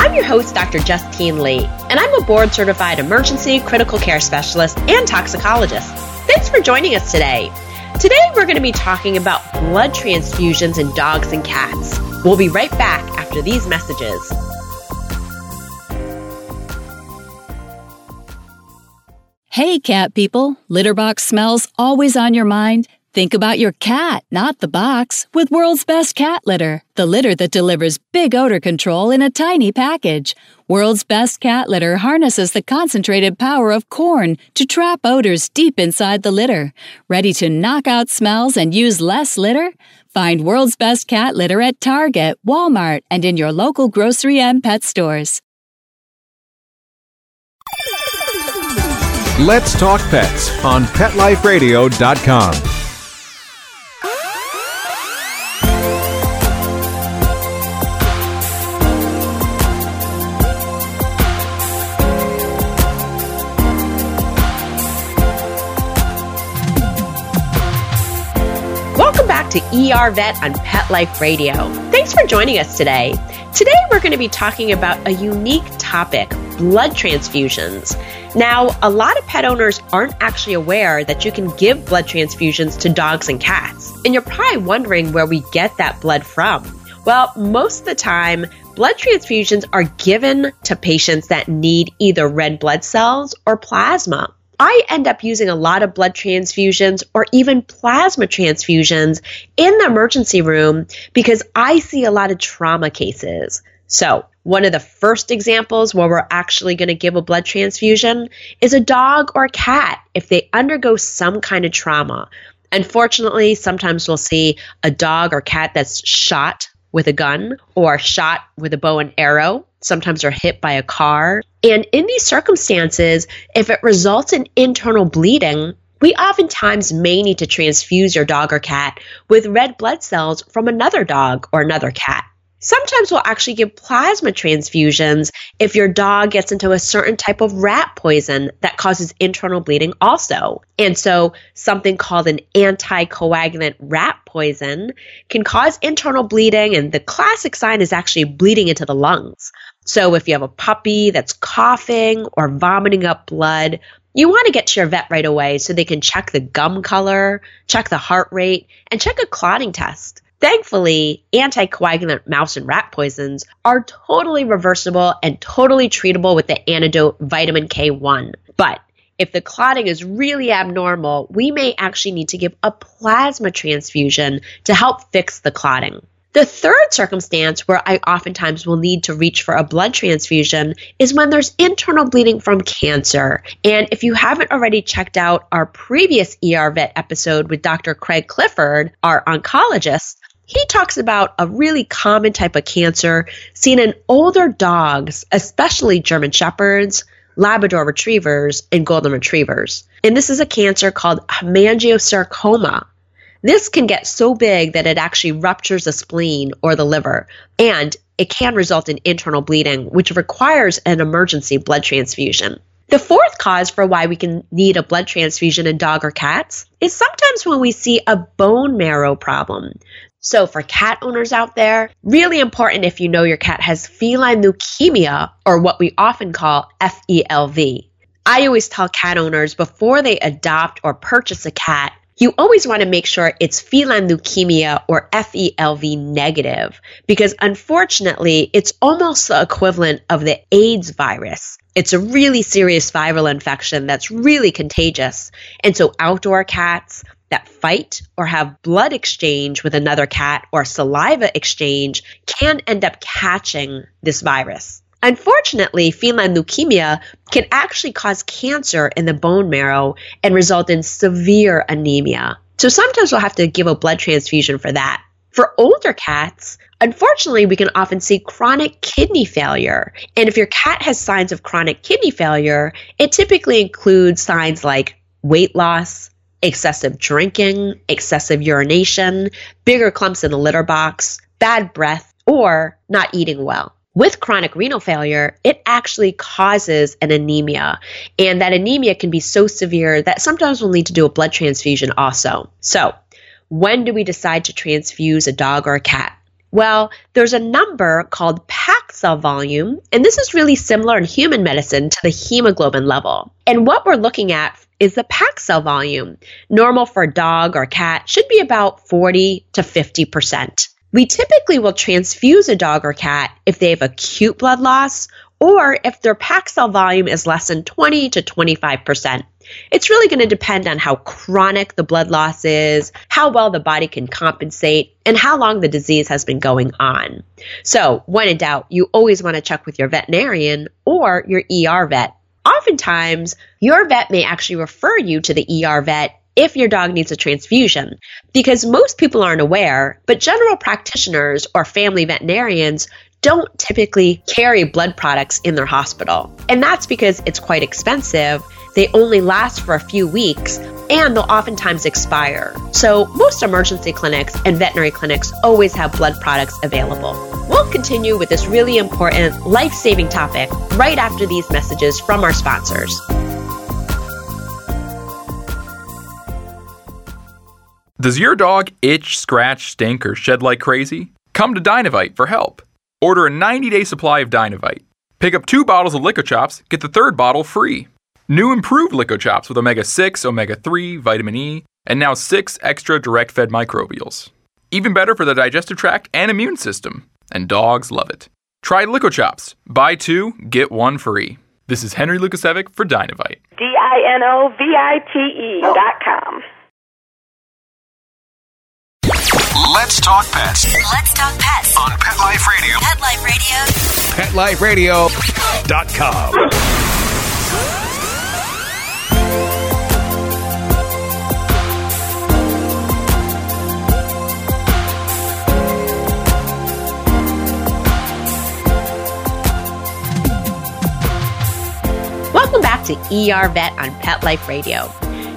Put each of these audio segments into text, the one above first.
I'm your host, Dr. Justine Lee, and I'm a board certified emergency critical care specialist and toxicologist. Thanks for joining us today. Today, we're going to be talking about blood transfusions in dogs and cats. We'll be right back after these messages. Hey, cat people. Litter box smells always on your mind? Think about your cat, not the box, with World's Best Cat Litter, the litter that delivers big odor control in a tiny package. World's Best Cat Litter harnesses the concentrated power of corn to trap odors deep inside the litter. Ready to knock out smells and use less litter? Find World's Best Cat Litter at Target, Walmart, and in your local grocery and pet stores. Let's Talk Pets on PetLifeRadio.com. to ER Vet on Pet Life Radio. Thanks for joining us today. Today, we're going to be talking about a unique topic blood transfusions. Now, a lot of pet owners aren't actually aware that you can give blood transfusions to dogs and cats. And you're probably wondering where we get that blood from. Well, most of the time, blood transfusions are given to patients that need either red blood cells or plasma. I end up using a lot of blood transfusions or even plasma transfusions in the emergency room because I see a lot of trauma cases. So, one of the first examples where we're actually going to give a blood transfusion is a dog or a cat if they undergo some kind of trauma. Unfortunately, sometimes we'll see a dog or cat that's shot with a gun or shot with a bow and arrow. Sometimes they're hit by a car. And in these circumstances, if it results in internal bleeding, we oftentimes may need to transfuse your dog or cat with red blood cells from another dog or another cat. Sometimes we'll actually give plasma transfusions if your dog gets into a certain type of rat poison that causes internal bleeding also. And so something called an anticoagulant rat poison can cause internal bleeding and the classic sign is actually bleeding into the lungs. So if you have a puppy that's coughing or vomiting up blood, you want to get to your vet right away so they can check the gum color, check the heart rate, and check a clotting test. Thankfully, anticoagulant mouse and rat poisons are totally reversible and totally treatable with the antidote vitamin K1. But if the clotting is really abnormal, we may actually need to give a plasma transfusion to help fix the clotting. The third circumstance where I oftentimes will need to reach for a blood transfusion is when there's internal bleeding from cancer. And if you haven't already checked out our previous ER Vet episode with Dr. Craig Clifford, our oncologist, he talks about a really common type of cancer seen in older dogs, especially German Shepherds, Labrador Retrievers, and Golden Retrievers. And this is a cancer called hemangiosarcoma. This can get so big that it actually ruptures the spleen or the liver, and it can result in internal bleeding, which requires an emergency blood transfusion. The fourth cause for why we can need a blood transfusion in dog or cats is sometimes when we see a bone marrow problem. So, for cat owners out there, really important if you know your cat has feline leukemia or what we often call FELV. I always tell cat owners before they adopt or purchase a cat, you always want to make sure it's feline leukemia or FELV negative because unfortunately, it's almost the equivalent of the AIDS virus. It's a really serious viral infection that's really contagious. And so, outdoor cats that fight or have blood exchange with another cat or saliva exchange can end up catching this virus. Unfortunately, feline leukemia can actually cause cancer in the bone marrow and result in severe anemia. So sometimes we'll have to give a blood transfusion for that. For older cats, Unfortunately, we can often see chronic kidney failure. And if your cat has signs of chronic kidney failure, it typically includes signs like weight loss, excessive drinking, excessive urination, bigger clumps in the litter box, bad breath, or not eating well. With chronic renal failure, it actually causes an anemia. And that anemia can be so severe that sometimes we'll need to do a blood transfusion also. So, when do we decide to transfuse a dog or a cat? Well, there's a number called packed cell volume, and this is really similar in human medicine to the hemoglobin level. And what we're looking at is the packed cell volume. Normal for a dog or cat should be about 40 to 50%. We typically will transfuse a dog or cat if they have acute blood loss or if their packed cell volume is less than 20 to 25%. It's really going to depend on how chronic the blood loss is, how well the body can compensate, and how long the disease has been going on. So, when in doubt, you always want to check with your veterinarian or your ER vet. Oftentimes, your vet may actually refer you to the ER vet if your dog needs a transfusion. Because most people aren't aware, but general practitioners or family veterinarians don't typically carry blood products in their hospital. And that's because it's quite expensive. They only last for a few weeks and they'll oftentimes expire. So, most emergency clinics and veterinary clinics always have blood products available. We'll continue with this really important life saving topic right after these messages from our sponsors. Does your dog itch, scratch, stink, or shed like crazy? Come to Dinovite for help. Order a 90 day supply of Dinovite. Pick up two bottles of LickOChops, get the third bottle free. New improved LickOChops with omega 6, omega 3, vitamin E, and now six extra direct fed microbials. Even better for the digestive tract and immune system. And dogs love it. Try LickOChops. Buy two, get one free. This is Henry Lukasevic for Dinovite. D I N O V I T E dot com. Let's talk pets Let's talk pets. on Pet Life Radio. Pet Life Radio. PetLifeRadio.com. Welcome back to ER Vet on Pet Life Radio.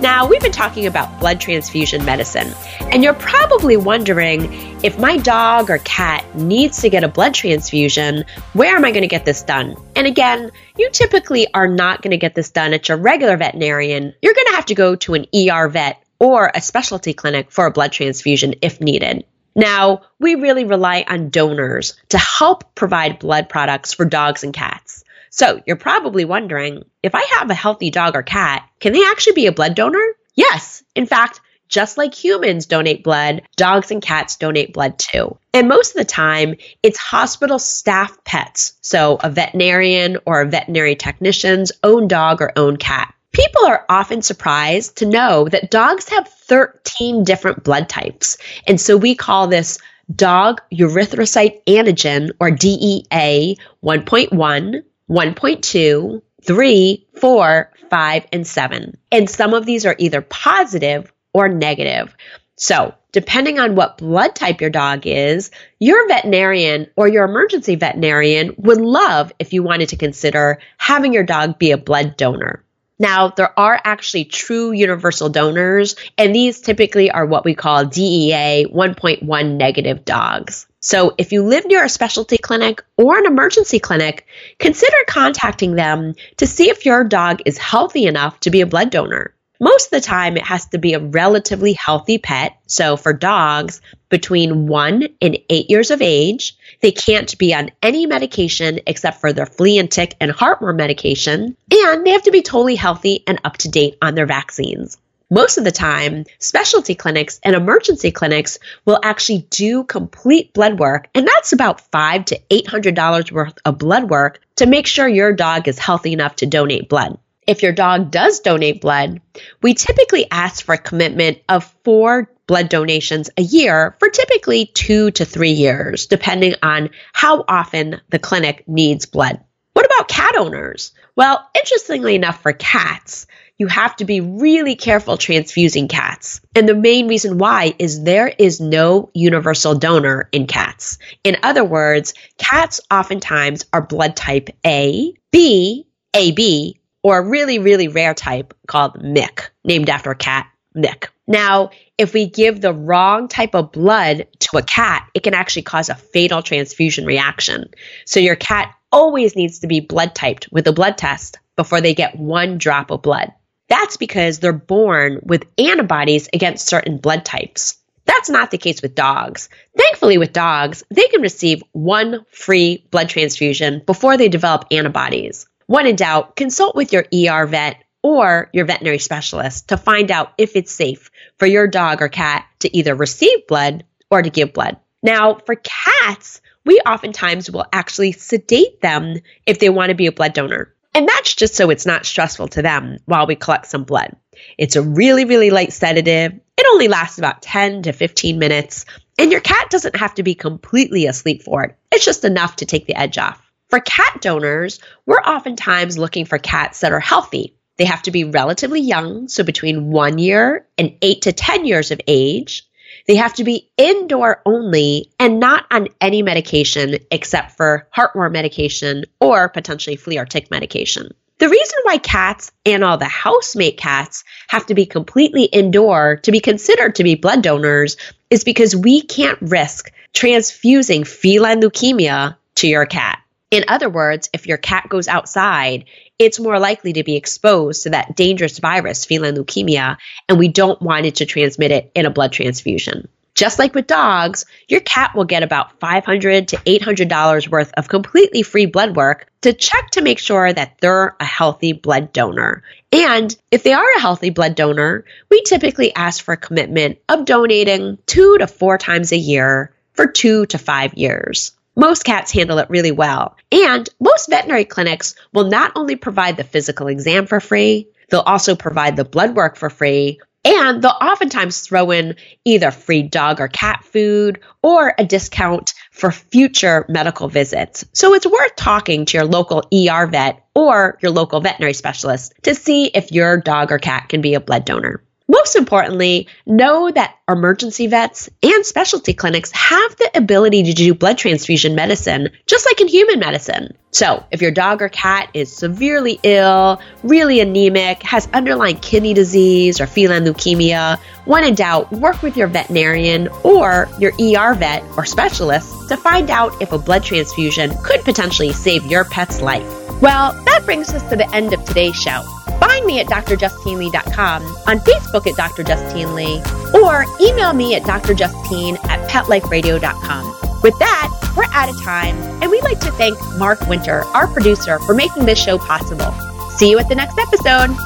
Now, we've been talking about blood transfusion medicine, and you're probably wondering if my dog or cat needs to get a blood transfusion, where am I going to get this done? And again, you typically are not going to get this done at your regular veterinarian. You're going to have to go to an ER vet or a specialty clinic for a blood transfusion if needed. Now, we really rely on donors to help provide blood products for dogs and cats. So you're probably wondering if I have a healthy dog or cat, can they actually be a blood donor? Yes. In fact, just like humans donate blood, dogs and cats donate blood too. And most of the time, it's hospital staff pets. So a veterinarian or a veterinary technician's own dog or own cat. People are often surprised to know that dogs have 13 different blood types. And so we call this dog erythrocyte antigen or DEA 1.1, 1.2, 3, 4, 5, and 7. And some of these are either positive or negative. So, depending on what blood type your dog is, your veterinarian or your emergency veterinarian would love if you wanted to consider having your dog be a blood donor. Now, there are actually true universal donors, and these typically are what we call DEA 1.1 negative dogs. So, if you live near a specialty clinic or an emergency clinic, consider contacting them to see if your dog is healthy enough to be a blood donor. Most of the time, it has to be a relatively healthy pet. So, for dogs between one and eight years of age, they can't be on any medication except for their flea and tick and heartworm medication, and they have to be totally healthy and up to date on their vaccines. Most of the time, specialty clinics and emergency clinics will actually do complete blood work, and that's about five to eight hundred dollars worth of blood work to make sure your dog is healthy enough to donate blood. If your dog does donate blood, we typically ask for a commitment of four blood donations a year for typically two to three years, depending on how often the clinic needs blood. What about cat owners? Well, interestingly enough, for cats, you have to be really careful transfusing cats. And the main reason why is there is no universal donor in cats. In other words, cats oftentimes are blood type A, B, AB, or a really, really rare type called Mik, named after a cat, Mik. Now, if we give the wrong type of blood to a cat, it can actually cause a fatal transfusion reaction. So your cat always needs to be blood typed with a blood test before they get one drop of blood. That's because they're born with antibodies against certain blood types. That's not the case with dogs. Thankfully, with dogs, they can receive one free blood transfusion before they develop antibodies. When in doubt, consult with your ER vet or your veterinary specialist to find out if it's safe for your dog or cat to either receive blood or to give blood. Now, for cats, we oftentimes will actually sedate them if they want to be a blood donor. And that's just so it's not stressful to them while we collect some blood. It's a really, really light sedative. It only lasts about 10 to 15 minutes, and your cat doesn't have to be completely asleep for it. It's just enough to take the edge off. For cat donors, we're oftentimes looking for cats that are healthy. They have to be relatively young, so between one year and eight to 10 years of age. They have to be indoor only and not on any medication except for heartworm medication or potentially flea or tick medication. The reason why cats and all the housemate cats have to be completely indoor to be considered to be blood donors is because we can't risk transfusing feline leukemia to your cat. In other words, if your cat goes outside, it's more likely to be exposed to that dangerous virus, feline leukemia, and we don't want it to transmit it in a blood transfusion. Just like with dogs, your cat will get about $500 to $800 worth of completely free blood work to check to make sure that they're a healthy blood donor. And if they are a healthy blood donor, we typically ask for a commitment of donating two to four times a year for two to five years. Most cats handle it really well. And most veterinary clinics will not only provide the physical exam for free, they'll also provide the blood work for free. And they'll oftentimes throw in either free dog or cat food or a discount for future medical visits. So it's worth talking to your local ER vet or your local veterinary specialist to see if your dog or cat can be a blood donor. Most importantly, know that emergency vets and specialty clinics have the ability to do blood transfusion medicine just like in human medicine. So, if your dog or cat is severely ill, really anemic, has underlying kidney disease or feline leukemia, when in doubt, work with your veterinarian or your ER vet or specialist to find out if a blood transfusion could potentially save your pet's life. Well, that brings us to the end of today's show. Find me at drjustinelee.com, on Facebook at Dr. Justine Lee, or email me at drjustine at petliferadio.com. With that, we're out of time, and we'd like to thank Mark Winter, our producer, for making this show possible. See you at the next episode.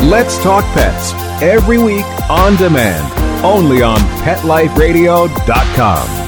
Let's Talk Pets, every week on demand, only on PetLifeRadio.com.